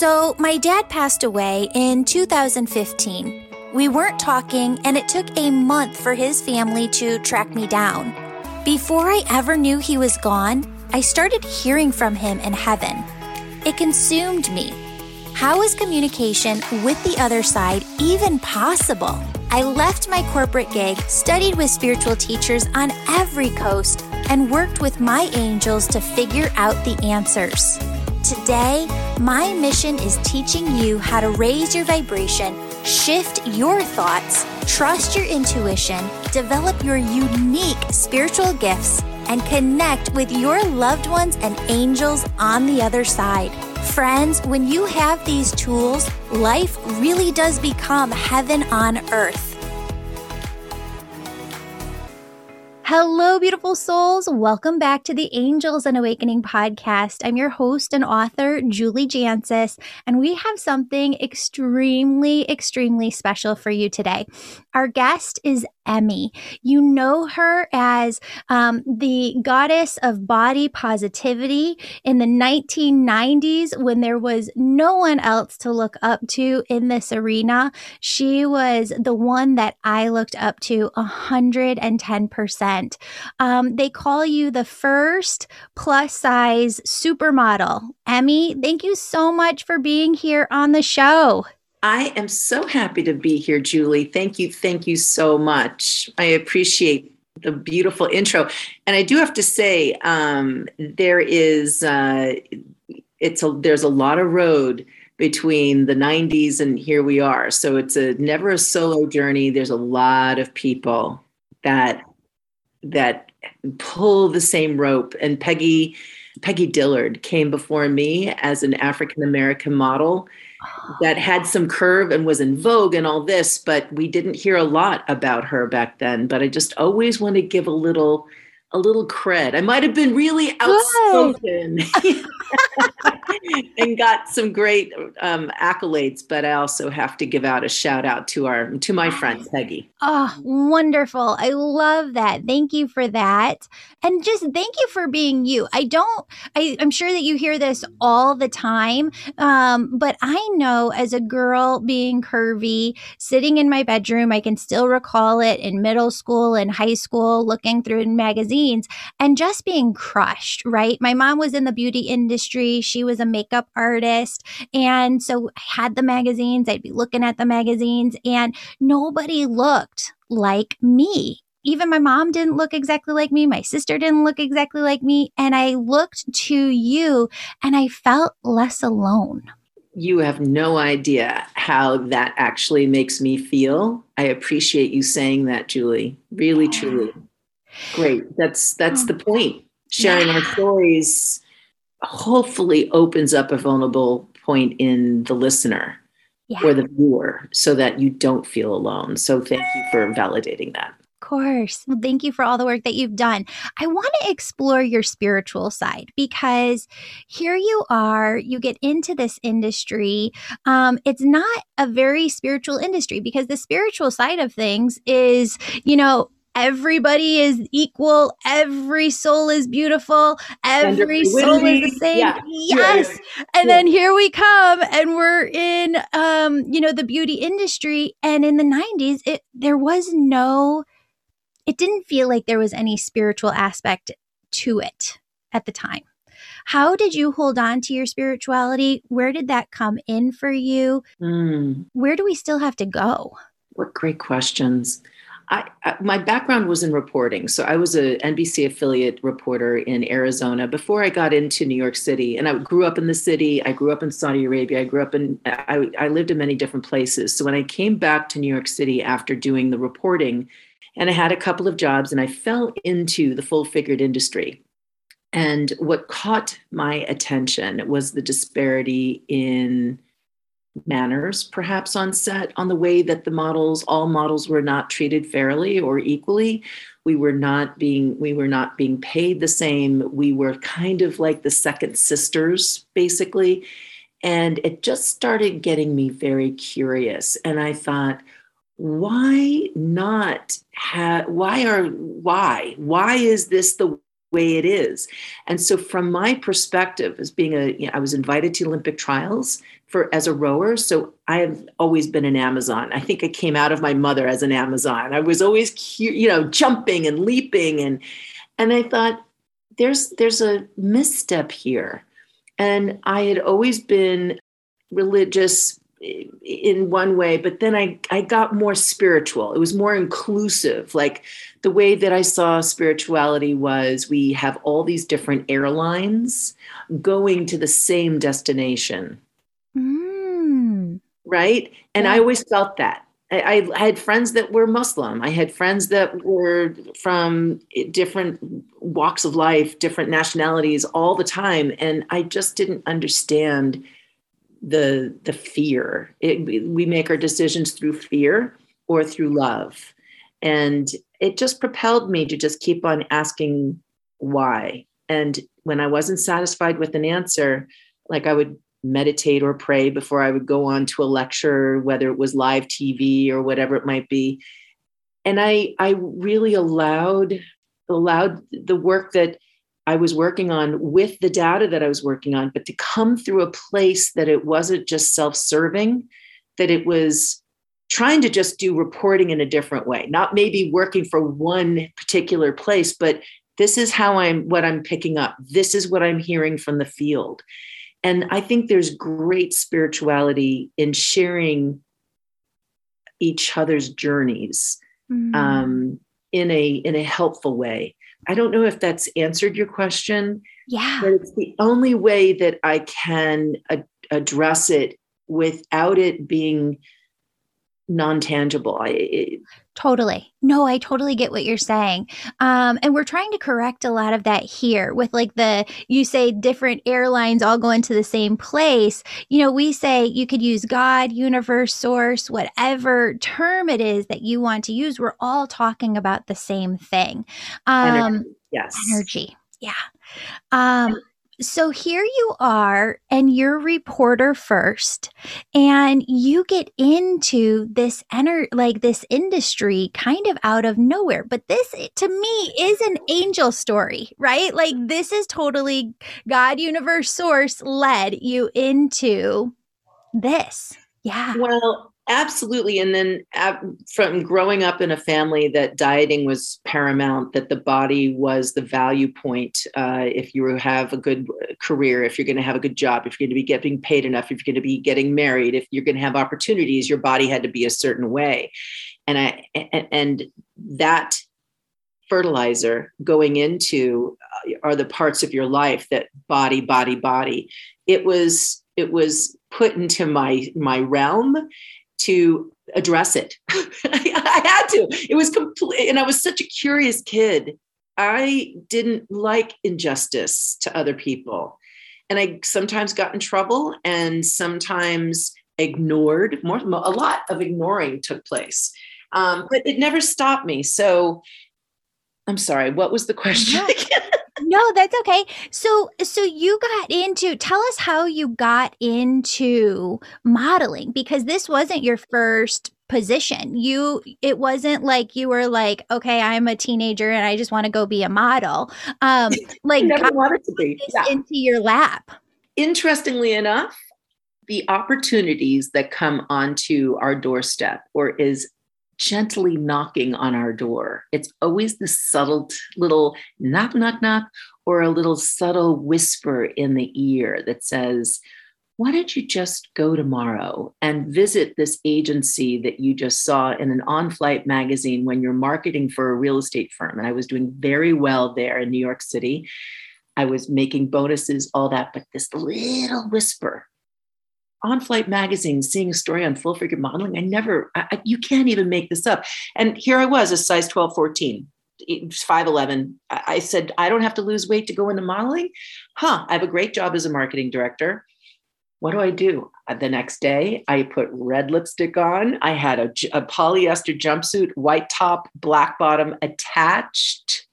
So, my dad passed away in 2015. We weren't talking, and it took a month for his family to track me down. Before I ever knew he was gone, I started hearing from him in heaven. It consumed me. How is communication with the other side even possible? I left my corporate gig, studied with spiritual teachers on every coast, and worked with my angels to figure out the answers. Today, my mission is teaching you how to raise your vibration, shift your thoughts, trust your intuition, develop your unique spiritual gifts, and connect with your loved ones and angels on the other side. Friends, when you have these tools, life really does become heaven on earth. Hello, beautiful souls. Welcome back to the Angels and Awakening podcast. I'm your host and author, Julie Jancius, and we have something extremely, extremely special for you today. Our guest is Emme. You know her as um, the goddess of body positivity in the 1990s when there was no one else to look up to in this arena. She was the one that I looked up to 110%. Um, they call you the first plus size supermodel. Emme, thank you so much for being here on the show. I am so happy to be here, Julie. Thank you. Thank you so much. I appreciate the beautiful intro. And I do have to say, um, there is, uh, it's a, there's a lot of road between the 90s and here we are. So it's a never a solo journey. There's a lot of people that, that pull the same rope. And Peggy, Peggy Dillard came before me as an African American model that had some curve and was in vogue and all this, but we didn't hear a lot about her back then. But I just always want to give a little a little cred. I might have been really outspoken and got some great um, accolades, but I also have to give out a shout out to our to my friend Peggy. Oh, wonderful! I love that. Thank you for that, and just thank you for being you. I don't. I, I'm sure that you hear this all the time, um, but I know as a girl being curvy, sitting in my bedroom, I can still recall it in middle school and high school, looking through magazines and just being crushed, right? My mom was in the beauty industry. She was a makeup artist. And so I had the magazines. I'd be looking at the magazines and nobody looked like me. Even my mom didn't look exactly like me. My sister didn't look exactly like me. And I looked to you and I felt less alone you have no idea how that actually makes me feel. I appreciate you saying that, Julie. Really, truly. Great. That's that's oh. the point. Sharing yeah. our stories hopefully opens up a vulnerable point in the listener yeah. or the viewer so that you don't feel alone. So thank you for validating that. Of course. Well, thank you for all the work that you've done. I want to explore your spiritual side because here you are, you get into this industry. Um, it's not a very spiritual industry because the spiritual side of things is, you know, everybody is equal. Every soul is beautiful. Every soul is the same. Yeah. yes. Yeah. and yeah. then here we come and we're in um you know the beauty industry. And in the 90s it there was no it didn't feel like there was any spiritual aspect to it at the time. How did you hold on to your spirituality? Where did that come in for you? Mm. where do we still have to go? What great questions I, I, my background was in reporting. So I was a NBC affiliate reporter in Arizona before I got into New York City. And I grew up in the city. I grew up in Saudi Arabia. I grew up in, I, I lived in many different places. So when I came back to New York City after doing the reporting, and I had a couple of jobs and I fell into the full figured industry. And what caught my attention was the disparity in manners perhaps on set on the way that the models all models were not treated fairly or equally. We were not being we were not being paid the same. We were kind of like the second sisters basically. And it just started getting me very curious. And i thought why not have why are why? Why is this the way it is. And so, from my perspective, as being a, you know, I was invited to Olympic trials for as a rower. So I have always been an Amazon. I think I came out of my mother as an Amazon. I was always, you know, jumping and leaping, and and I thought there's there's a misstep here, and I had always been religious in one way but then i i got more spiritual. It was more inclusive. Like the way that i saw spirituality was we have all these different airlines going to the same destination. Mm. right? And yeah. i always felt that. I, I, had friends that were muslim. I had friends that were from different walks of life different nationalities all the time. And i just didn't understand the the fear. It, we make our decisions through fear or through love, and it just propelled me to just keep on asking why. And when I wasn't satisfied with an answer, like I would meditate or pray before I would go on to a lecture, whether it was live TV or whatever it might be. And I I really allowed allowed the work that I was working on with the data that I was working on, but to come through a place that it wasn't just self serving, that it was trying to just do reporting in a different way, not maybe working for one particular place, but this is how I'm what I'm picking up. This is what I'm hearing from the field. And I think there's great spirituality in sharing each other's journeys mm-hmm. um, in a in a helpful way. I don't know if that's answered your question. Yeah. But it's the only way that I can address it without it being non-tangible. I, it, totally. No i totally get what you're saying. Um, and we're trying to correct a lot of that here with like the you say different airlines all going to the same place. You know we say you could use god universe source whatever term it is that you want to use we're all talking about the same thing. Um, energy. yes. energy. Yeah. Um, so here you are, and you're reporter first, and you get into this enter like this industry kind of out of nowhere. But this, to me, is an angel story, right? Like this is totally God, universe, source led you into this. Yeah. Well, Absolutely. And then uh, from growing up in a family that dieting was paramount, that the body was the value point. Uh, if you have a good career, if you're going to have a good job, if you're going to be getting paid enough, if you're going to be getting married, if you're going to have opportunities, your body had to be a certain way. And I, and that fertilizer going into uh, are the parts of your life that body, body, body. It was, it was put into my my realm to address it. I had to. It was complete, and I was such a curious kid. I didn't like injustice to other people. And I sometimes got in trouble and sometimes ignored more a lot of ignoring took place um, but it never stopped me so i'm sorry what was the question again no, that's okay. So so you got into tell us how you got into modeling because this wasn't your first position. You it wasn't like you were like, okay, I'm a teenager and I just want to go be a model. Um like never wanted to be yeah. into your lap. Interestingly enough, the opportunities that come onto our doorstep or is gently knocking on our door. It's always the subtle little knock, knock, knock, or a little subtle whisper in the ear that says, why don't you just go tomorrow and visit this agency that you just saw in an on flight magazine when you're marketing for a real estate firm? And I was doing very well there in New York City. I was making bonuses, all that, but this little whisper on flight magazine seeing a story on full figure modeling i never I, you can't even make this up. And here i was a size 12 14 5'11 i said i don't have to lose weight to go into modeling? Huh i have a great job as a marketing director. What do i do? Uh, the next day i put red lipstick on. I had a, a polyester jumpsuit white top black bottom attached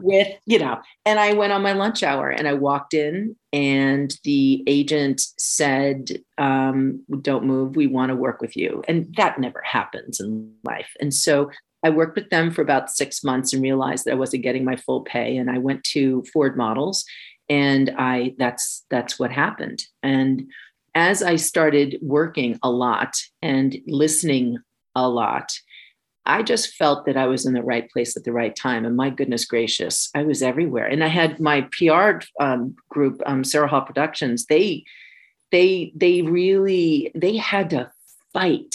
with, you know, and I went on my lunch hour and I walked in and the agent said, um, don't move. We want to work with you. And that never happens in life. And so I worked with them for about six months and realized that I wasn't getting my full pay. And I went to Ford Models, and I that's that's what happened. And as I started working a lot and listening a lot, I just felt that I was in the right place at the right time. And my goodness gracious, I was everywhere. And I had my PR um, group, um, Sarah Hall Productions. They, they, they really, they had to fight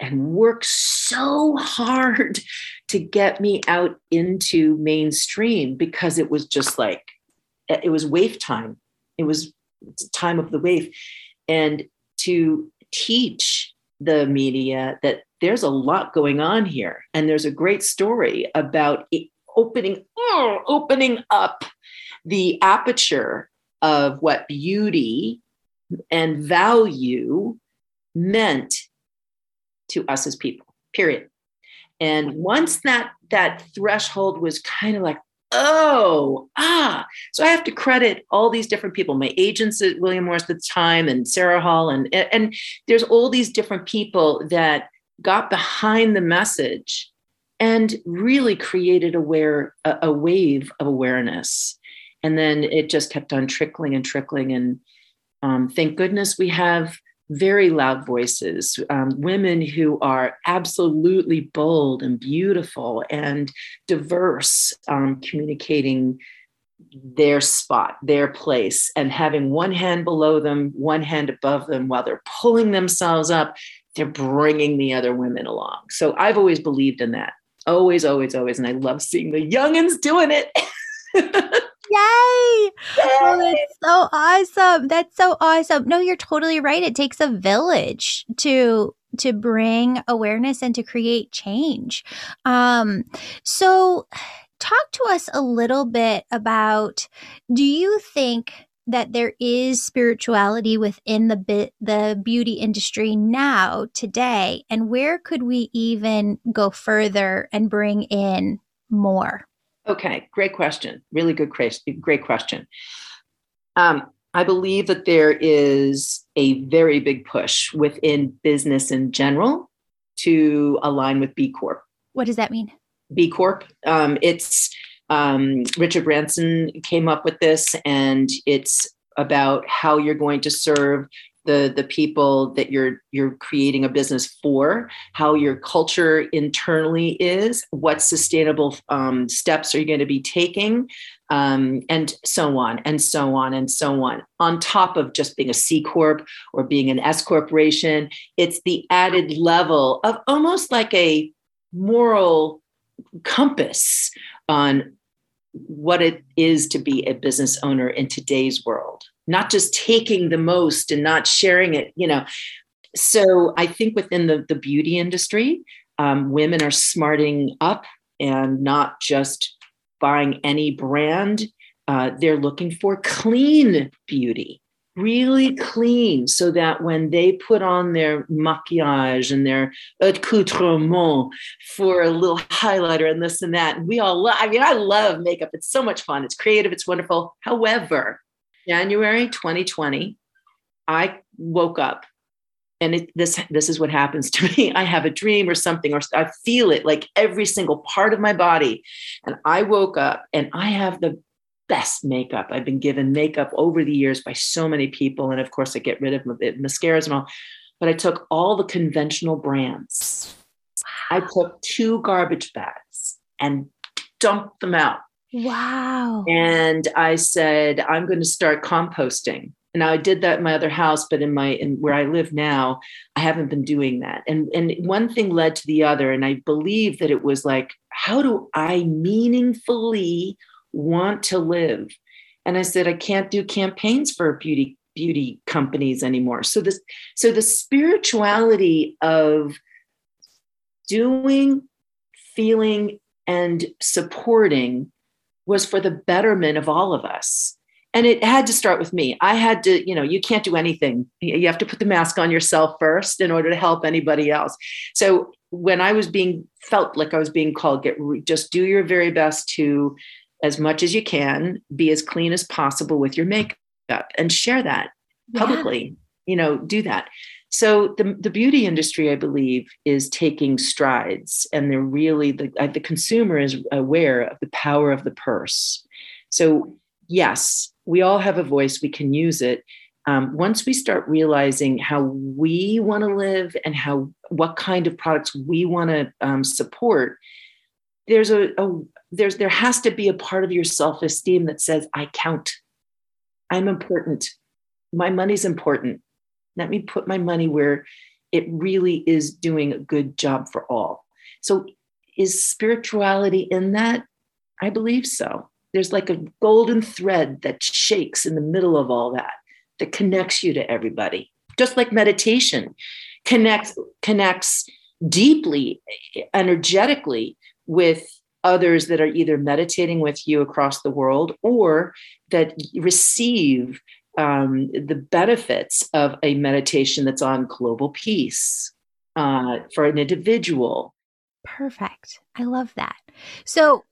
and work so hard to get me out into mainstream because it was just like it was wave time. It was time of the wave, and to teach the media that there's a lot going on here and there's a great story about opening oh, opening up the aperture of what beauty and value meant to us as people period and once that that threshold was kind of like oh, ah. So I have to credit all these different people, my agents at William Morris at the time and Sarah Hall. And, and there's all these different people that got behind the message and really created aware, a, a wave of awareness. And then it just kept on trickling and trickling. And um, thank goodness we have very loud voices, um, women who are absolutely bold and beautiful and diverse, um, communicating their spot, their place, and having one hand below them, one hand above them while they're pulling themselves up, they're bringing the other women along. So I've always believed in that. Always, always, always. And I love seeing the youngins doing it. Yay! Oh, that's so awesome. That's so awesome. No, you're totally right. It takes a village to to bring awareness and to create change. Um, so talk to us a little bit about do you think that there is spirituality within the bit the beauty industry now today and where could we even go further and bring in more Okay, great question. Really good, great question. Um, I believe that there is a very big push within business in general to align with B Corp. What does that mean? B Corp. Um, it's um, Richard Branson came up with this, and it's about how you're going to serve the the people that you're you're creating a business for how your culture internally is what sustainable um, steps are you going to be taking um, and so on and so on and so on. On top of just being a c corp or being an s corporation it's the added level of almost like a moral compass on what it is to be a business owner in today's world not just taking the most and not sharing it, you know. So I think within the, the beauty industry, um, women are smarting up and not just buying any brand. Uh, they're looking for clean beauty, really clean, so that when they put on their maquillage and their accoutrement for a little highlighter and this and that, and we all love, I mean, I love makeup. It's so much fun. It's creative. It's wonderful. However, January 2020, I woke up and it, this this is what happens to me i have a dream or something or i feel it like every single part of my body and i woke up and i have the best makeup i've been given makeup over the years by so many people and of course i get rid of mascaras and all but i took all the conventional brands i took two garbage bags and dumped them out Wow. And I said, I'm going to start composting. And I did that in my other house, but in my in where I live now, I haven't been doing that. And and one thing led to the other. And I believe that it was like, how do I meaningfully want to live? And I said, I can't do campaigns for beauty beauty companies anymore. So this so the spirituality of doing, feeling, and supporting was for the betterment of all of us. And it had to start with me. I had to, you know, you can't do anything. You have to put the mask on yourself first in order to help anybody else. So when I was being felt like I was being called, get just do your very best to, as much as you can, be as clean as possible with your makeup and share that publicly. Yeah. You know, do that. So the, the beauty industry, I believe, is taking strides, and they're really the uh, the consumer is aware of the power of the purse. So yes, we all have a voice; we can use it. Um, once we start realizing how we want to live and how what kind of products we want to um, support, there's a, a there's there has to be a part of your self esteem that says I count, I'm important, my money's important let me put my money where it really is doing a good job for all. So, is spirituality in that? I believe so. There's like a golden thread that shakes in the middle of all that, that connects you to everybody. Just like meditation connects connects deeply, energetically with others that are either meditating with you across the world or that receive um, the benefits of a meditation that's on global peace uh, for an individual. Perfect. I love that. So,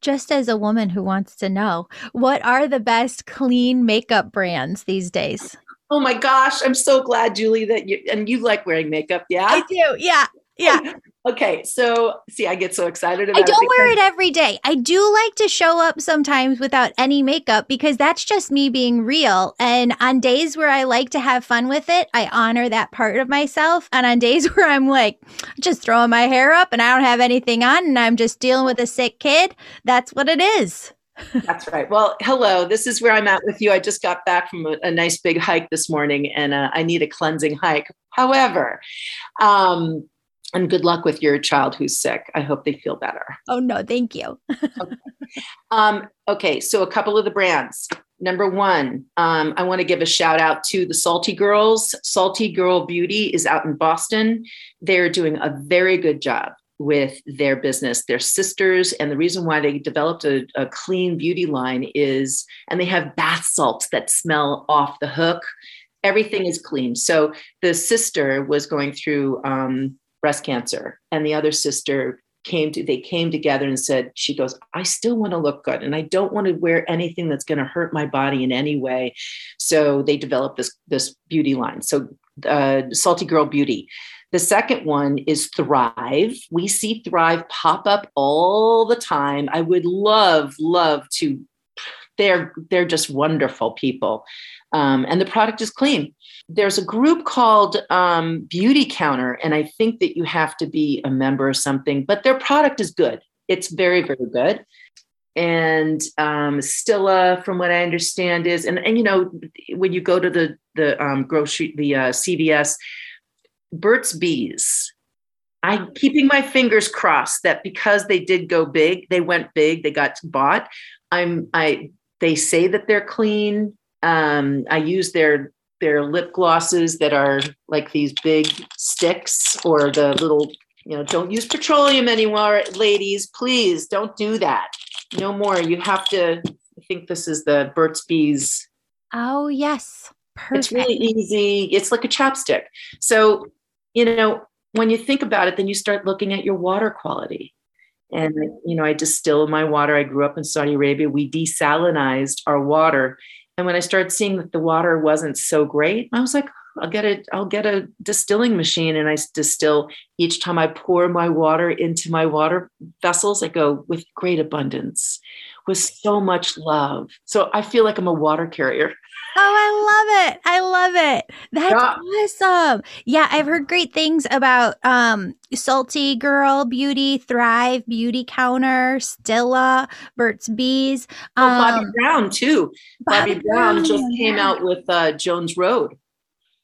just as a woman who wants to know, what are the best clean makeup brands these days? Oh my gosh, I'm so glad, Julie, that you and you like wearing makeup. Yeah. I do. Yeah. Yeah. Okay, so see, I get so excited about I don't it wear it every day. I do like to show up sometimes without any makeup because that's just me being real. And on days where I like to have fun with it, I honor that part of myself. And on days where I'm like just throwing my hair up and I don't have anything on and I'm just dealing with a sick kid, that's what it is. That's right. Well, hello. This is where I'm at with you. I just got back from a, a nice big hike this morning and uh, I need a cleansing hike. However, um, and good luck with your child who's sick. I hope they feel better. Oh, no, thank you. okay. Um, okay, so a couple of the brands. Number one, um, I want to give a shout out to the Salty Girls. Salty Girl Beauty is out in Boston. They're doing a very good job with their business. They're sisters. And the reason why they developed a, a clean beauty line is, and they have bath salts that smell off the hook. Everything is clean. So the sister was going through um, breast cancer. And the other sister came to they came together and said she goes i still want to look good and i don't want to wear anything that's going to hurt my body in any way. So they developed this this beauty line. So uh, salty girl beauty. The second one is thrive. We see thrive pop up all the time. I would love love to they're they're just wonderful people um, and the product is clean there's a group called um, Beauty Counter, and I think that you have to be a member or something, but their product is good. It's very, very good. And um, Stila, from what I understand, is and and you know when you go to the the um, grocery the uh, CVS, Burt's Bees. I'm keeping my fingers crossed that because they did go big, they went big, they got bought. I'm I they say that they're clean. Um, I use their their lip glosses that are like these big sticks or the little you know don't use petroleum anymore ladies please don't do that. No more. You have to i think this is the burt's bees. Oh yes. Perfect. it's really easy. It's like a chapstick. So you know when you think about it then you start looking at your water quality. And you know i distill my water. I grew up in saudi arabia. We desalinized our water and when I started seeing that the water wasn't so great, I was like, I'll get a I'll get a distilling machine. And I distill each time I pour my water into my water vessels I go with great abundance with so much love. So I feel like I'm a water carrier I love it. I love it. That's yeah. awesome. Yeah, I've heard great things about um Salty Girl Beauty, Thrive Beauty Counter, Stila, Burt's Bees. Um, oh, Bobbi um, Brown too. Bobby, Bobbi Brown, Brown, just came yeah. out with uh, Jones Road.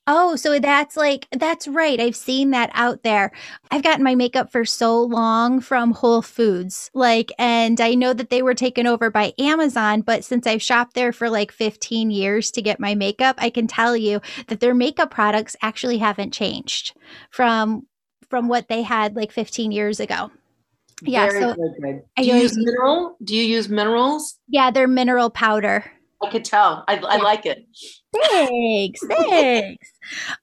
Oh, so that's like, that's right. I've seen that out there. I've gotten my makeup for so long from Whole Foods. Like, and I know that they were taken over by Amazon, but since I've shopped there for like 15 years to get my makeup, I can tell you that their makeup products actually haven't changed from from what they had like 15 years ago. Yeah. Very, so good. Do you use mineral? Do you use minerals? Yeah, they're mineral powder. I could tell. I, I like it. thanks. Thanks.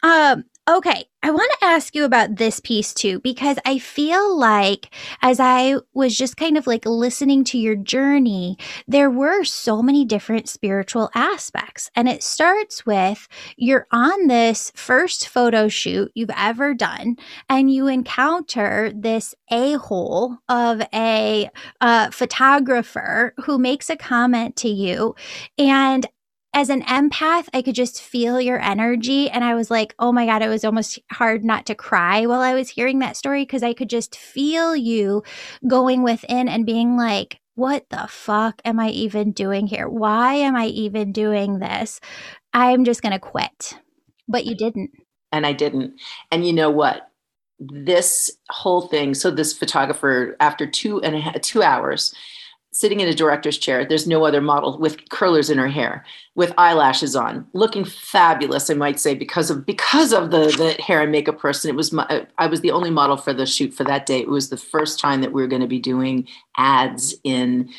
Um, Okay, I want to ask you about this piece too, because I feel like as I was just kind of like listening to your journey, there were so many different spiritual aspects. And it starts with you're on this first photo shoot you've ever done, and you encounter this a hole of a uh, photographer who makes a comment to you. And as an empath, I could just feel your energy. And I was like, oh my God, it was almost hard not to cry while I was hearing that story because I could just feel you going within and being like, what the fuck am I even doing here? Why am I even doing this? I'm just going to quit. But you didn't. And I didn't. And you know what? This whole thing, so this photographer, after two and a half, two hours, sitting in a director's chair. There's no other model with curlers in her hair, with eyelashes on, looking fabulous. I might say because of because of the the hair and makeup person. It was my, I was the only model for the shoot for that day. It was the first time that we were going to be doing ads in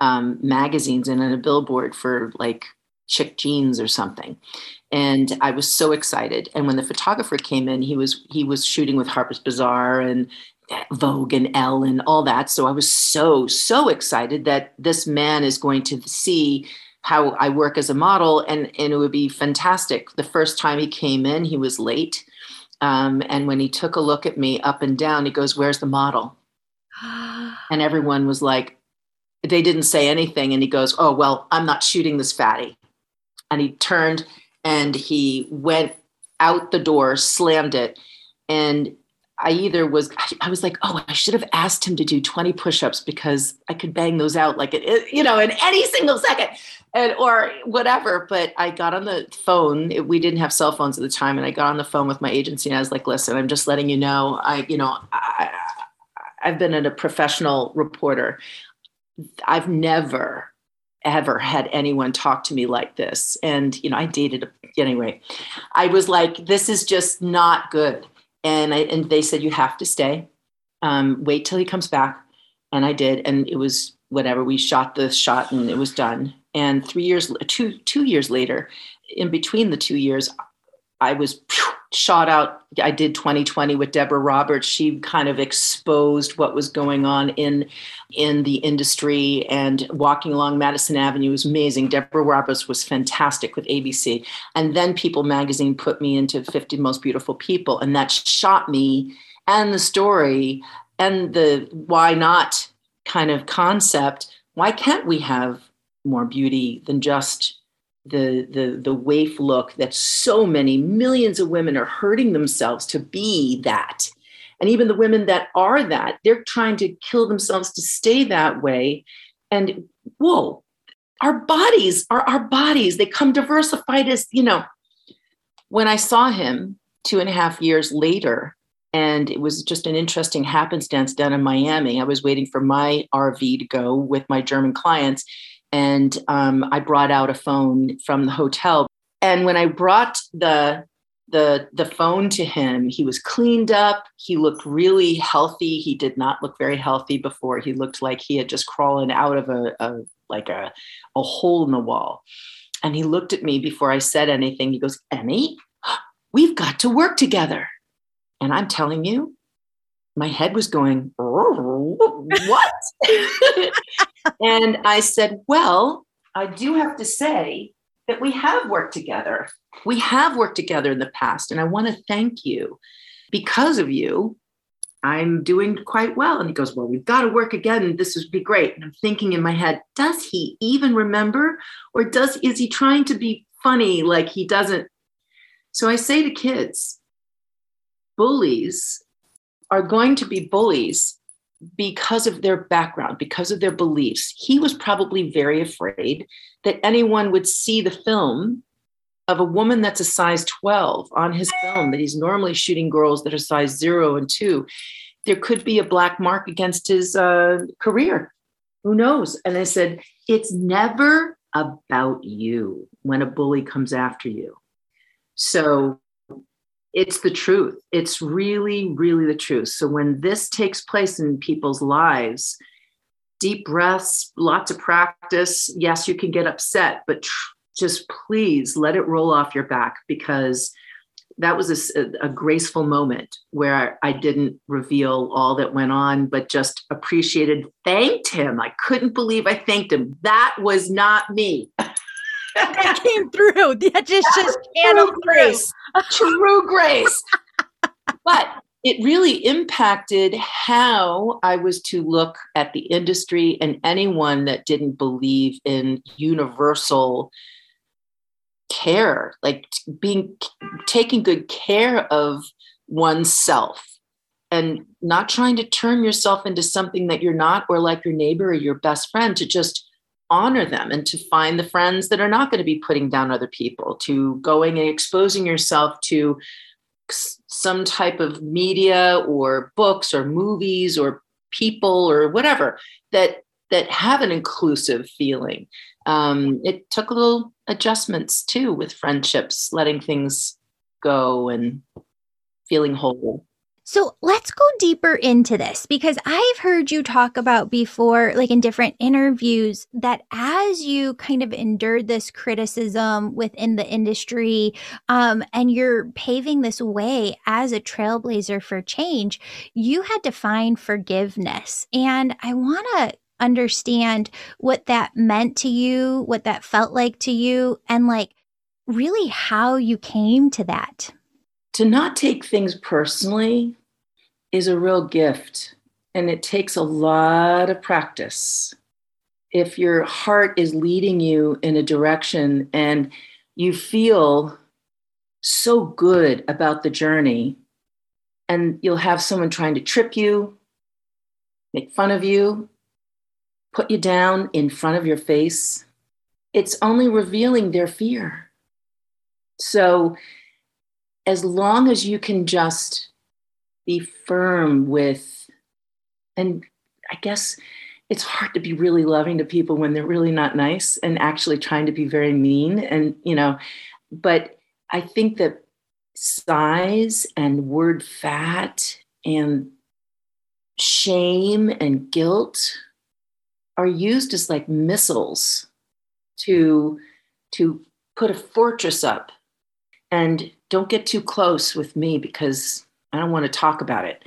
um, magazines and in a billboard for like chick jeans or something and i was so excited and when the photographer came in he was he was shooting with harper's bazaar and Vogue and Elle and all that. So I was so, so excited that this man is going to see how I work as a model and, and it would be fantastic. The first time he came in, he was late. Um, and when he took a look at me up and down, he goes, Where's the model? and everyone was like, They didn't say anything. And he goes, Oh, well, I'm not shooting this fatty. And he turned and he went out the door, slammed it. And I either was, I was like, oh, I should have asked him to do 20 push-ups because I could bang those out like it, you know, in any single second and, or whatever. But I got on the phone. We didn't have cell phones at the time. And I got on the phone with my agency and I was like, listen, I'm just letting you know, I, you know, I, I've been a professional reporter. I've never ever had anyone talk to me like this. And, you know, I dated anyway. I was like, this is just not good and I and they said you have to stay. Um, wait till he comes back, and I did, and it was whatever. We shot the shot, and it was done. And three years, two two years later, in between the two years, I was shot out. I did 2020 with Deborah Roberts. She kind of exposed what was going on in in the industry and walking along Madison Avenue was amazing. Deborah Roberts was fantastic with ABC. And then People magazine put me into 50 most beautiful people and that shot me and the story and the why not kind of concept. Why can't we have more beauty than just the the the waif look that so many millions of women are hurting themselves to be that. And even the women that are that they're trying to kill themselves to stay that way. And whoa our bodies are our bodies. They come diversified as you know. When i saw him two and a half years later and it was just an interesting happenstance down in miami i was waiting for my rv to go with my german clients and um, I brought out a phone from the hotel. And when I brought the the the phone to him, he was cleaned up. He looked really healthy. He did not look very healthy before. He looked like he had just crawled out of a, a like a, a hole in the wall. And he looked at me before I said anything. He goes, Emme, we've got to work together. And I'm telling you, my head was going, what? and I said, well, I do have to say that we have worked together. We have worked together in the past, and I want to thank you. Because of you, I'm doing quite well. And he goes, Well, we've got to work again. This would be great. And I'm thinking in my head, does he even remember? Or does is he trying to be funny like he doesn't? So I say to kids, bullies are going to be bullies because of their background, because of their beliefs. He was probably very afraid that anyone would see the film of a woman that's a size 12 on his film, that he's normally shooting girls that are size zero and two. There could be a black mark against his uh, career. Who knows? And I said, it's never about you when a bully comes after you. So it's the truth. It's really, really the truth. So when this takes place in people's lives, deep breaths, lots of practice. Yes, you can get upset, but tr- just please let it roll off your back because that was a, a, graceful moment where I didn't reveal all that went on, but just appreciated, thanked him. I couldn't believe I thanked him. That was not me. That came through. That just just channeled grace. True grace. but it really impacted how I was to look at the industry and anyone that didn't believe in universal care, like being taking good care of oneself and not trying to turn yourself into something that you're not or like your neighbor or your best friend to just honor them and to find the friends that are not going to be putting down other people to going and exposing yourself to some type of media or books or movies or people or whatever that that have an inclusive feeling. Um, it took a little adjustments too with friendships letting things go and feeling whole so let's go deeper into this because I've heard you talk about before, like in different interviews, that as you kind of endured this criticism within the industry um, and you're paving this way as a trailblazer for change, you had to find forgiveness. And I want to understand what that meant to you, what that felt like to you, and like really how you came to that to not take things personally is a real gift and it takes a lot of practice. If your heart is leading you in a direction and you feel so good about the journey, and you'll have someone trying to trip you, make fun of you, put you down in front of your face, it's only revealing their fear. So, as long as you can just be firm with, and I guess it's hard to be really loving to people when they're really not nice and actually trying to be very mean. And, you know, but I think that size and word fat and shame and guilt are used as like missiles to to put a fortress up and don't get too close with me because I don't want to talk about it.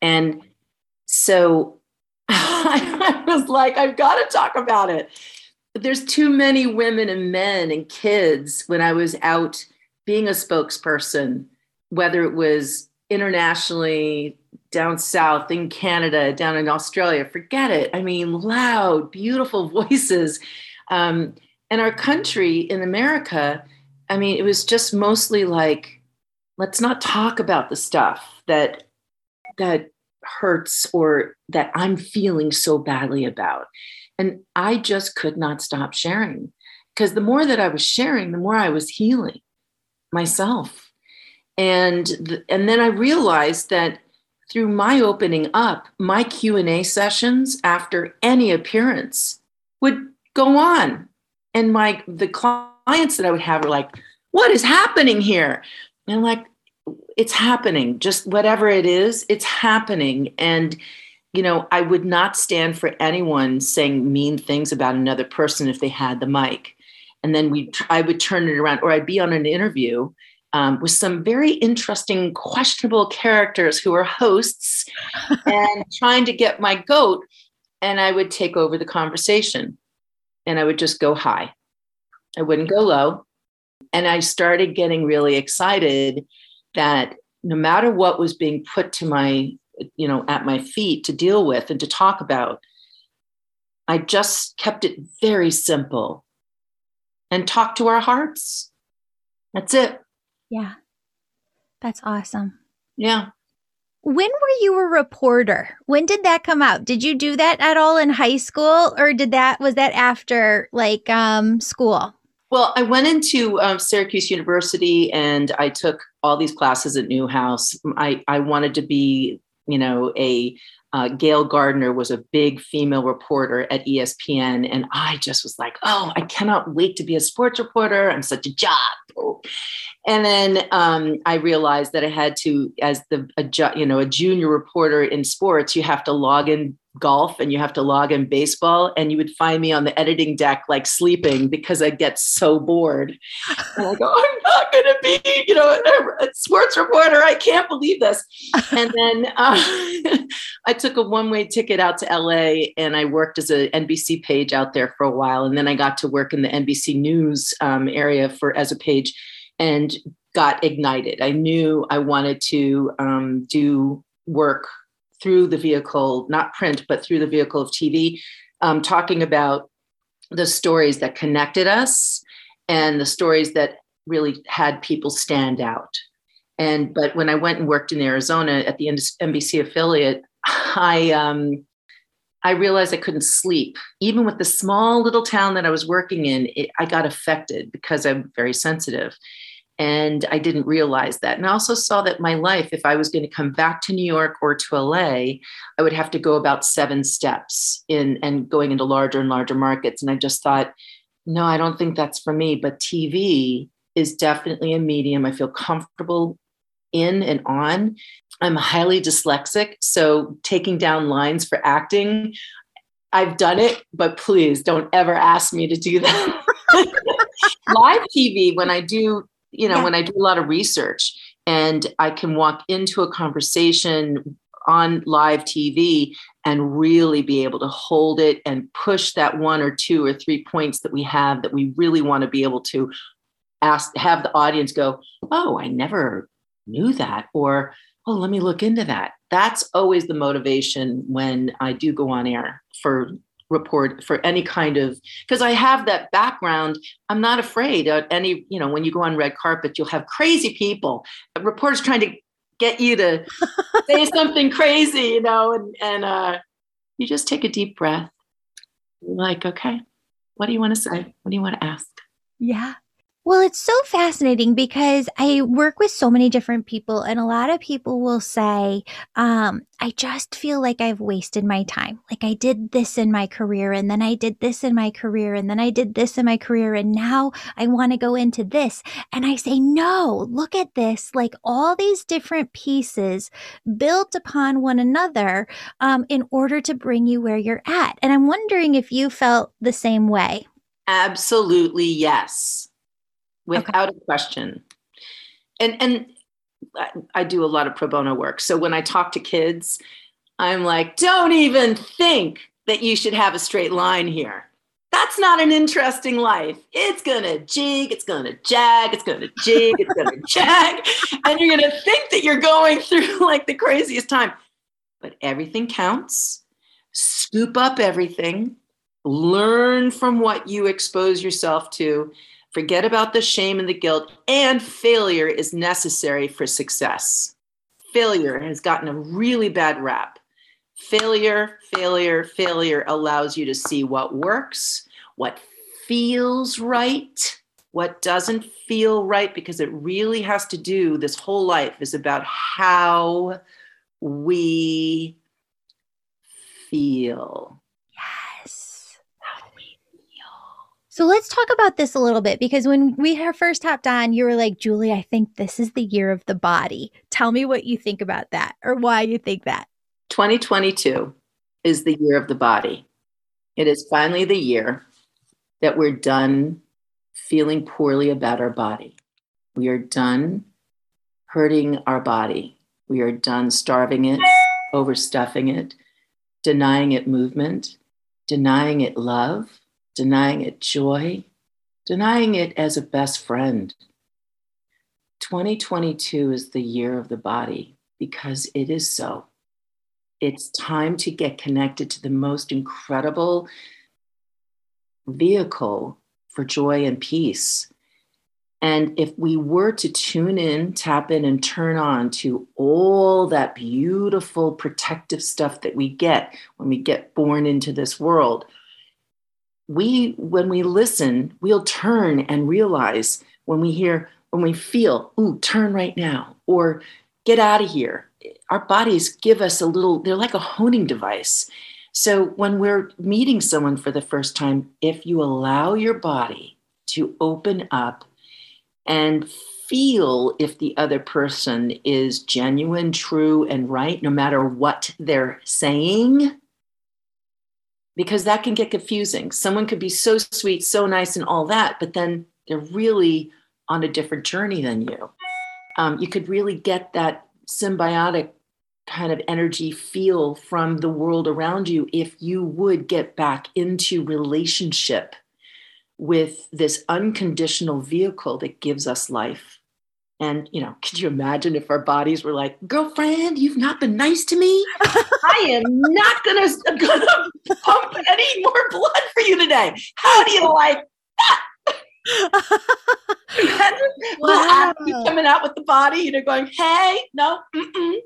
And so I was like, I've got to talk about it. But there's too many women and men and kids when I was out being a spokesperson, whether it was internationally, down south in Canada, down in Australia, forget it. I mean, loud, beautiful voices. Um, and our country in America, I mean, it was just mostly like, let's not talk about the stuff that that hurts or that I'm feeling so badly about. And I just could not stop sharing because the more that I was sharing, the more I was healing myself. And th- and then I realized that through my opening up, my Q&A sessions after any appearance would go on. And my the clients that I would have were like, "What is happening here?" And I'm like, "It's happening. Just whatever it is, it's happening." And you know, I would not stand for anyone saying mean things about another person if they had the mic. And then we I would turn it around or I'd be on an interview um, with some very interesting, questionable characters who are hosts and trying to get my goat. And I would take over the conversation and I would just go high. I wouldn't go low. And I started getting really excited that no matter what was being put to my, you know, at my feet to deal with and to talk about, I just kept it very simple and talk to our hearts. That's it. Yeah. That's awesome. Yeah. When were you a reporter? When did that come out? Did you do that at all in high school or did that was that after like um school? Well, I went into um, Syracuse University and I took all these classes at Newhouse. I I wanted to be, you know, a uh, Gayle Gardner was a big female reporter at ESPN. And I just was like, oh, I cannot wait to be a sports reporter. I'm such a no. And then um, I realized that I had to, as the a, you know a junior reporter in sports, you have to log in golf and you have to log in baseball and you would find me on the editing deck like sleeping because i get so bored. And i go i'm not going to be you know a, a, sports reporter. I can't believe this. And then uh, i took a one-way ticket out to la and i worked as an nbc page out there for a while. And then i got to work in the nbc news um, area for as a page and got ignited i knew i wanted to um, do work through the vehicle, not print, but through the vehicle of TV, um, talking about the stories that connected us and the stories that really had people stand out. And but when I went and worked in Arizona at the NBC affiliate, I um, I realized I couldn't sleep. Even with the small little town that I was working in, it, I got affected because I'm very sensitive. And I didn't realize that. And I also saw that my life, if I was going to come back to New York or to LA, I would have to go about seven steps in and going into larger and larger markets. And I just thought, no, I don't think that's for me. But TV is definitely a medium I feel comfortable in and on. I'm highly dyslexic. So taking down lines for acting, I've done it, but please don't ever ask me to do that. Live TV, when I do you know, yeah. when I do a lot of research and I can walk into a conversation on live TV and really be able to hold it and push that one or two or three points that we have that we really want to be able to ask, have the audience go, Oh, I never knew that. Or, Oh, let me look into that. That's always the motivation when I do go on air for report for any kind of because I have that background. I'm not afraid of any, you know, when you go on red carpet, you'll have crazy people, reporters trying to get you to say something crazy, you know, and and uh, you just take a deep breath. like, okay, what do you want to say? What do you want to ask? Yeah. Well, it's so fascinating because I work with so many different people, and a lot of people will say, um, I just feel like I've wasted my time. Like I did this in my career, and then I did this in my career, and then I did this in my career, and now I want to go into this. And I say, no, look at this. Like all these different pieces built upon one another um, in order to bring you where you're at. And I'm wondering if you felt the same way. Absolutely, yes without okay. a question. And and I do a lot of pro bono work. So when I talk to kids, I'm like, don't even think that you should have a straight line here. That's not an interesting life. It's gonna jig, it's gonna jag, it's gonna jig, it's gonna jag. And you're gonna think that you're going through like the craziest time. But everything counts. Scoop up everything, learn from what you expose yourself to, Forget about the shame and the guilt, and failure is necessary for success. Failure has gotten a really bad rap. Failure, failure, failure allows you to see what works, what feels right, what doesn't feel right, because it really has to do, this whole life is about how we feel. So let's talk about this a little bit because when we first hopped on, you were like, Julie, I think this is the year of the body. Tell me what you think about that or why you think that. 2022 is the year of the body. It is finally the year that we're done feeling poorly about our body. We are done hurting our body. We are done starving it, overstuffing it, denying it movement, denying it love denying it joy, denying it as a best friend. 2022 is the year of the body because it is so. It's time to get connected to the most incredible vehicle for joy and peace. And if we were to tune in, tap in, and turn on to all that beautiful protective stuff that we get when we get born into this world, we when we listen we'll turn and realize when we hear when we feel ooh turn right now or get out of here our bodies give us a little they're like a honing device so when we're meeting someone for the first time if you allow your body to open up and feel if the other person is genuine, true, and right, no matter what they're saying. Because that can get confusing. Someone could be so sweet, so nice, and all that, but then they're really on a different journey than you. Um, you could really get that symbiotic kind of energy feel from the world around you if you would get back into relationship with this unconditional vehicle that gives us life. And, you know, could you imagine if our bodies were like, girlfriend, you've not been nice to me? I am not gonna, gonna pump any more blood for you today. How do you like that? wow. coming out with the body, you know, going, hey, no,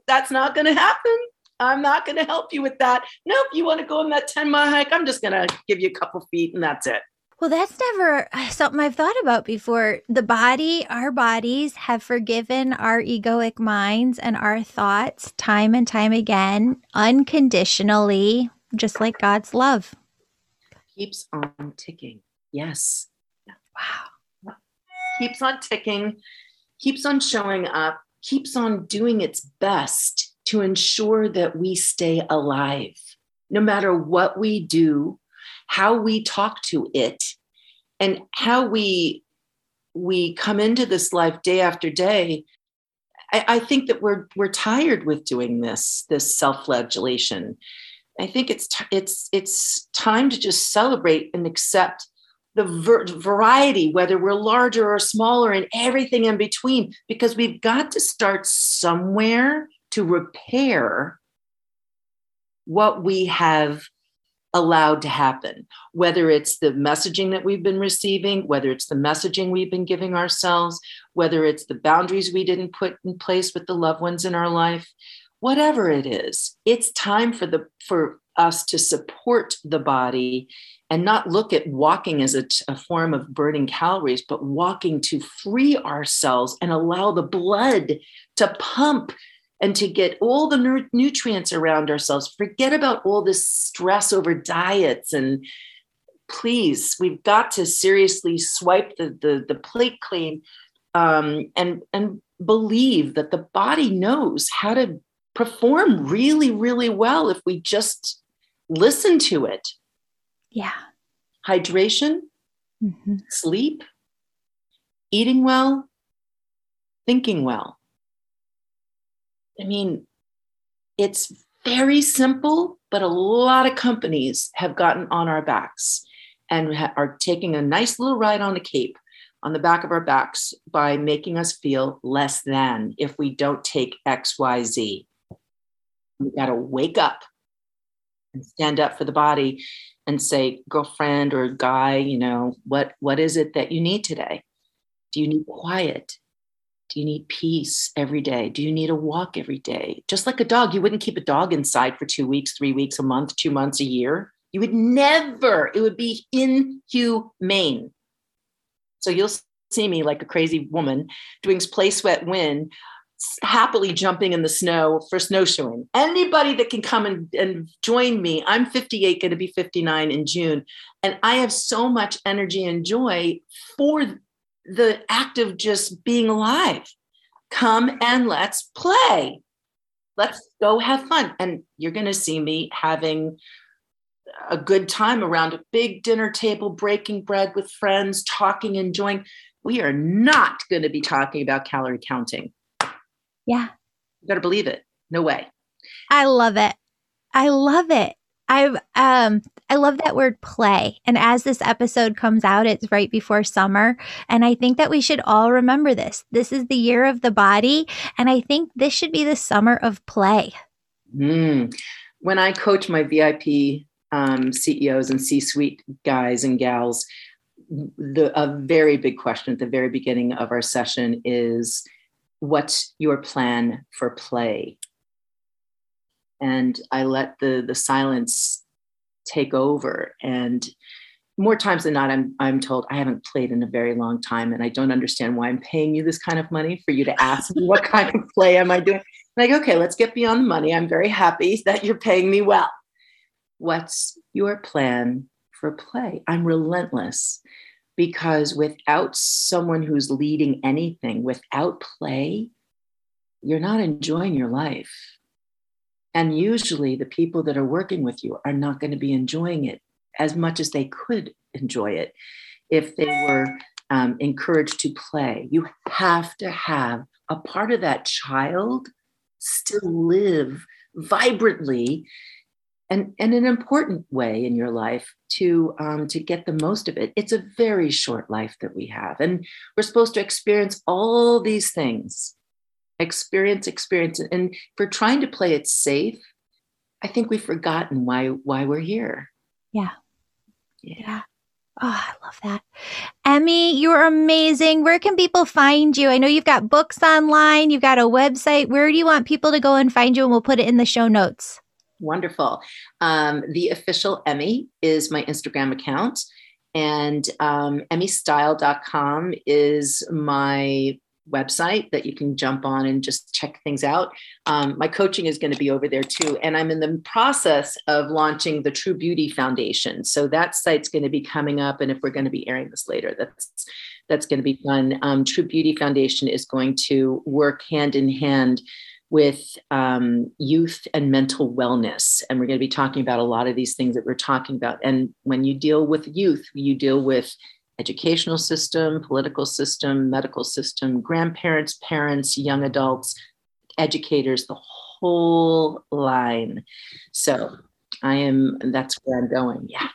that's not gonna happen. I'm not gonna help you with that. Nope, you want to go on that 10 mile hike? I'm just gonna give you a couple feet and that's it. Well, that's never something I've thought about before. The body, our bodies have forgiven our egoic minds and our thoughts time and time again, unconditionally, just like God's love. Keeps on ticking. Yes. Wow. Keeps on ticking, keeps on showing up, keeps on doing its best to ensure that we stay alive. No matter what we do, how we talk to it and how we we come into this life day after day I, I think that we're we're tired with doing this this self-flagellation. I think it's t- it's it's time to just celebrate and accept the ver- variety whether we're larger or smaller and everything in between because we've got to start somewhere to repair what we have allowed to happen, whether it's the messaging that we've been receiving, whether it's the messaging we've been giving ourselves, whether it's the boundaries we didn't put in place with the loved ones in our life, whatever it is, it's time for the for us to support the body and not look at walking as a, a form of burning calories, but walking to free ourselves and allow the blood to pump and to get all the nutrients around ourselves. Forget about all this stress over diets and please, we've got to seriously swipe the the, the plate clean um, and and believe that the body knows how to perform really really well if we just listen to it. Yeah. Hydration, mm-hmm. sleep, eating well, thinking well. I mean, it's very simple, but a lot of companies have gotten on our backs and ha- are taking a nice little ride on the cape on the back of our backs by making us feel less than if we don't take XYZ. We got to wake up and stand up for the body and say, girlfriend or guy, you know, what what is it that you need today? Do you need quiet? Do you need peace every day? Do you need a walk every day? Just like a dog, you wouldn't keep a dog inside for two weeks, three weeks, a month, two months, a year. You would never, it would be inhumane. So you'll see me like a crazy woman doing play sweat win, happily jumping in the snow for snowshoeing. Anybody that can come and, and join me, I'm 58, going to be 59 in June. And I have so much energy and joy for the act of just being alive. Come and let's play. Let's go have fun. And you're going to see me having a good time around a big dinner table, breaking bread with friends, talking, enjoying. We are not going to be talking about calorie counting. Yeah. You got to believe it. No way. I love it. I love it. I um I love that word play. And as this episode comes out, it's right before summer, and I think that we should all remember this. This is the year of the body, and I think this should be the summer of play. Mm. When I coach my VIP um, CEOs and C-suite guys and gals, the a very big question at the very beginning of our session is, "What's your plan for play?" And I let the the silence take over. And more times than not, I'm I'm told I haven't played in a very long time, and I don't understand why I'm paying you this kind of money for you to ask me what kind of play am I doing. Like, okay, let's get beyond the money. I'm very happy that you're paying me well. What's your plan for play? I'm relentless. because without someone who's leading anything, without play, you're not enjoying your life. And usually, the people that are working with you are not going to be enjoying it as much as they could enjoy it if they were um, encouraged to play. You have to have a part of that child still live vibrantly and, and an important way in your life to um, to get the most of it. It's a very short life that we have, and we're supposed to experience all these things, experience, experience, and we're trying to play it safe, I think we've forgotten why why we're here. Yeah, yeah. yeah. Oh, I love that. Emme, you're amazing. Where can people find you? I know you've got books online, you've got a website. Where do you want people to go and find you? And we'll put it in the show notes. Wonderful. Um, the official Emme is my Instagram account, and um, emmestyle.com is my website that you can jump on and just check things out. Um, my coaching is going to be over there too. And I'm in the process of launching the True Beauty Foundation. So that site's going to be coming up. And if we're going to be airing this later, that's that's going to be fun. Um, True Beauty Foundation is going to work hand in hand with um, youth and mental wellness. And we're going to be talking about a lot of these things that we're talking about. And when you deal with youth, you deal with educational system, political system, medical system, grandparents, parents, young adults, educators, the whole line. So I am, that's where I'm going. Yeah.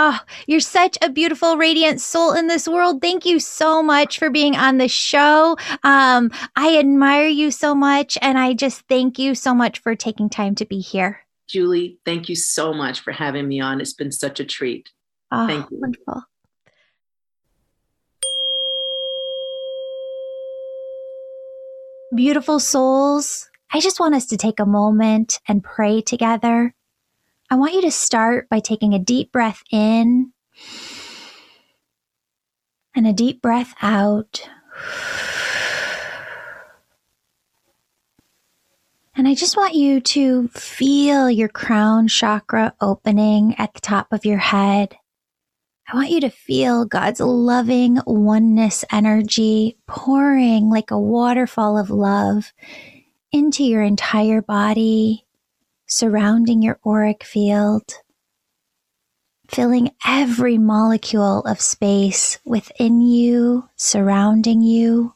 Oh, you're such a beautiful, radiant soul in this world. Thank you so much for being on the show. Um, I admire you so much, and I just thank you so much for taking time to be here. Julie, thank you so much for having me on. It's been such a treat. Oh, thank you. Wonderful. Beautiful souls, I just want us to take a moment and pray together. I want you to start by taking a deep breath in and a deep breath out. And I just want you to feel your crown chakra opening at the top of your head. I want you to feel God's loving oneness energy pouring like a waterfall of love into your entire body, surrounding your auric field, filling every molecule of space within you, surrounding you.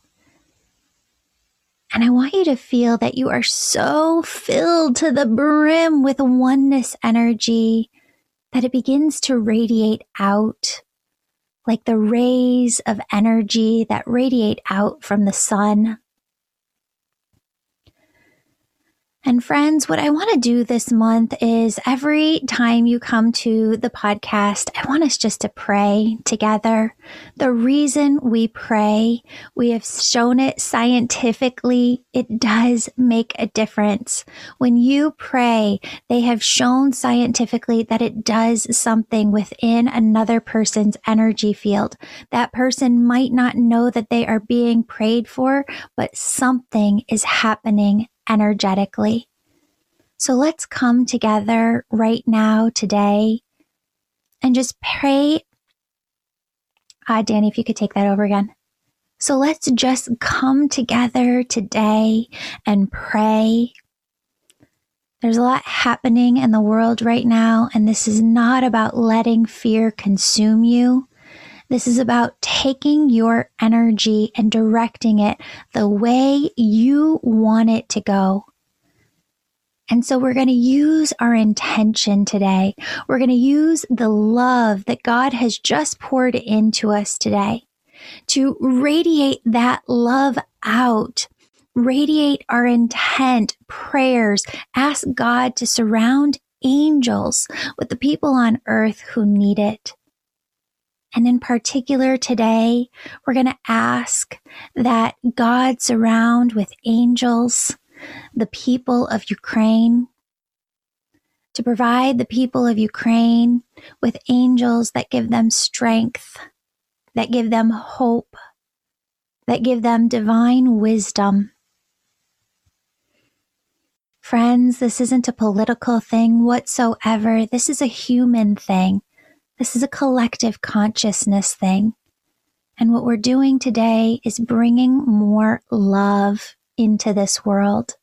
And I want you to feel that you are so filled to the brim with oneness energy that it begins to radiate out like the rays of energy that radiate out from the sun. And friends, what I want to do this month is every time you come to the podcast, I want us just to pray together. The reason we pray, we have shown it scientifically, it does make a difference. When you pray, they have shown scientifically that it does something within another person's energy field. That person might not know that they are being prayed for, but something is happening energetically. So let's come together right now, today, and just pray. Uh, Danny, if you could take that over again. So let's just come together today and pray. There's a lot happening in the world right now, and this is not about letting fear consume you. This is about taking your energy and directing it the way you want it to go. And so we're going to use our intention today. We're going to use the love that God has just poured into us today to radiate that love out, radiate our intent, prayers, ask God to surround angels with the people on earth who need it. And in particular today, we're going to ask that God surround with angels the people of Ukraine, to provide the people of Ukraine with angels that give them strength, that give them hope, that give them divine wisdom. Friends, this isn't a political thing whatsoever. This is a human thing. This is a collective consciousness thing. And what we're doing today is bringing more love into this world.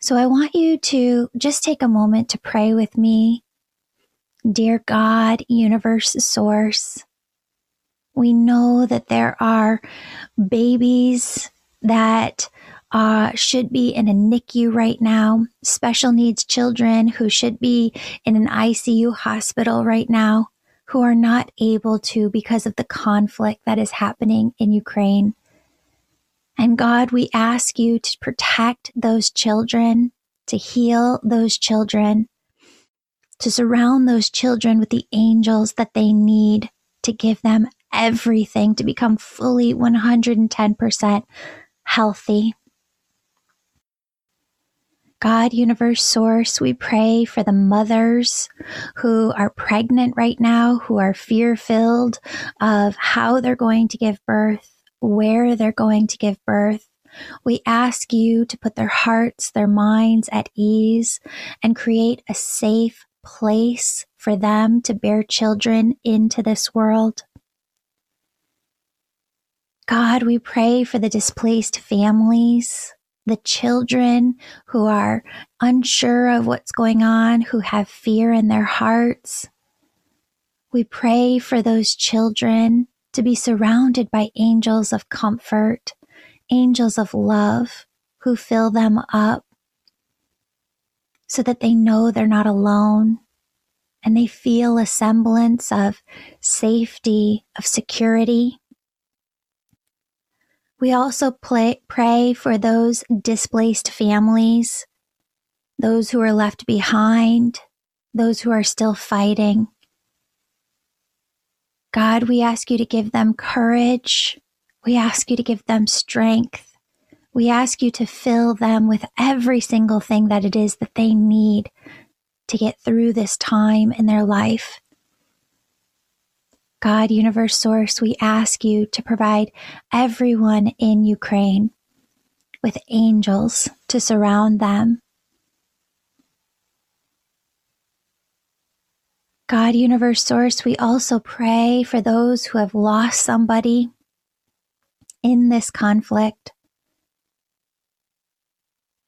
So I want you to just take a moment to pray with me. Dear God, universe source, we know that there are babies that uh, should be in a NICU right now, special needs children who should be in an ICU hospital right now, who are not able to because of the conflict that is happening in Ukraine. And God, we ask you to protect those children, to heal those children, to surround those children with the angels that they need to give them everything to become fully 110% healthy. God, universe source, we pray for the mothers who are pregnant right now, who are fear filled of how they're going to give birth where they're going to give birth. We ask you to put their hearts, their minds at ease and create a safe place for them to bear children into this world. God, we pray for the displaced families, the children who are unsure of what's going on, who have fear in their hearts. We pray for those children to be surrounded by angels of comfort, angels of love who fill them up so that they know they're not alone and they feel a semblance of safety, of security. We also play, pray for those displaced families, those who are left behind, those who are still fighting. God, we ask you to give them courage. We ask you to give them strength. We ask you to fill them with every single thing that it is that they need to get through this time in their life. God, Universe Source, we ask you to provide everyone in Ukraine with angels to surround them God, Universe Source, we also pray for those who have lost somebody in this conflict,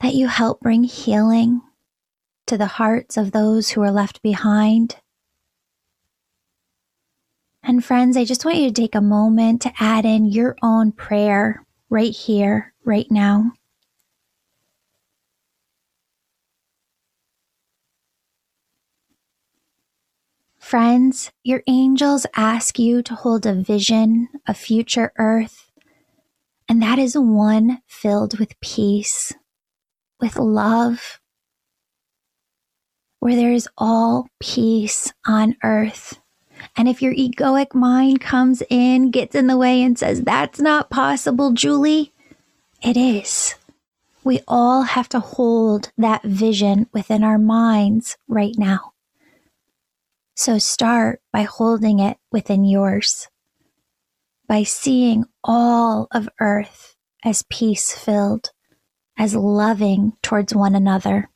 that you help bring healing to the hearts of those who are left behind. And friends, I just want you to take a moment to add in your own prayer right here, right now. Friends, your angels ask you to hold a vision of future earth, and that is one filled with peace, with love, where there is all peace on earth. And if your egoic mind comes in, gets in the way, and says, That's not possible, Julie, it is. We all have to hold that vision within our minds right now. So start by holding it within yours, by seeing all of earth as peace filled, as loving towards one another.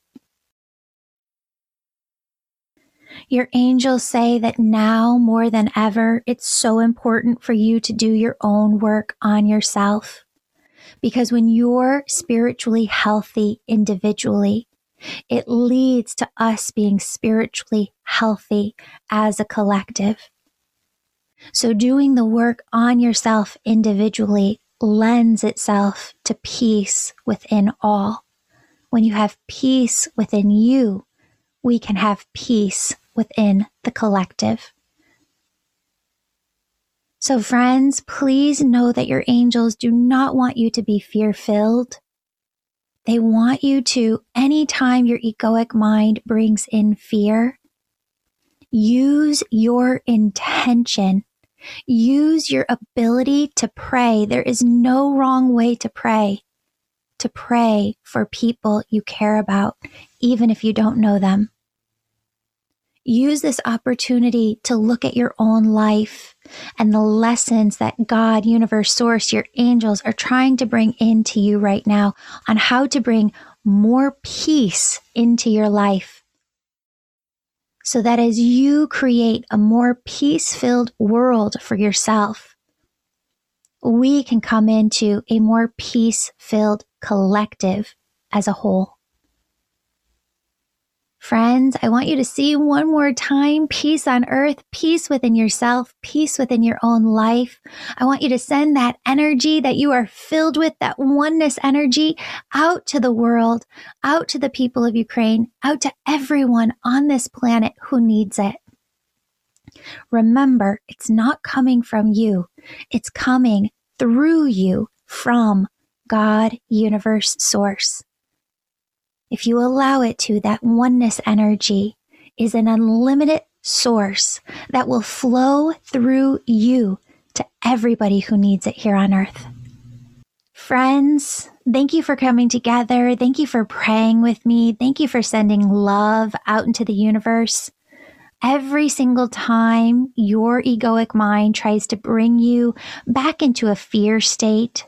Your angels say that now more than ever, it's so important for you to do your own work on yourself. Because when you're spiritually healthy individually, it leads to us being spiritually healthy as a collective. So doing the work on yourself individually lends itself to peace within all. When you have peace within you, we can have peace within the collective. So, friends, please know that your angels do not want you to be fear filled. They want you to, anytime your egoic mind brings in fear, use your intention. Use your ability to pray. There is no wrong way to pray. To pray for people you care about, even if you don't know them. Use this opportunity to look at your own life and the lessons that God, universe, source, your angels are trying to bring into you right now on how to bring more peace into your life. So that as you create a more peace filled world for yourself, we can come into a more peace filled collective as a whole. Friends, I want you to see one more time peace on earth, peace within yourself, peace within your own life. I want you to send that energy that you are filled with, that oneness energy out to the world, out to the people of Ukraine, out to everyone on this planet who needs it. Remember, it's not coming from you. It's coming through you from God, universe, source if you allow it to, that oneness energy is an unlimited source that will flow through you to everybody who needs it here on earth. Friends, thank you for coming together. Thank you for praying with me. Thank you for sending love out into the universe. Every single time your egoic mind tries to bring you back into a fear state,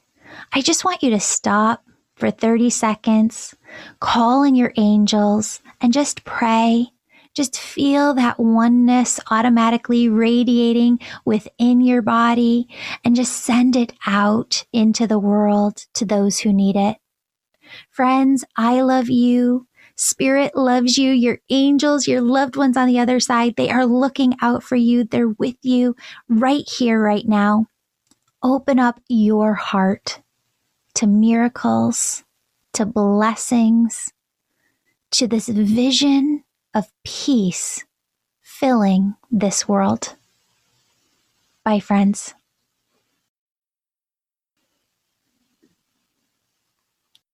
I just want you to stop for 30 seconds, call in your angels, and just pray. Just feel that oneness automatically radiating within your body and just send it out into the world to those who need it. Friends, I love you. Spirit loves you. Your angels, your loved ones on the other side, they are looking out for you. They're with you right here, right now. Open up your heart to miracles, to blessings, to this vision of peace filling this world. Bye, friends.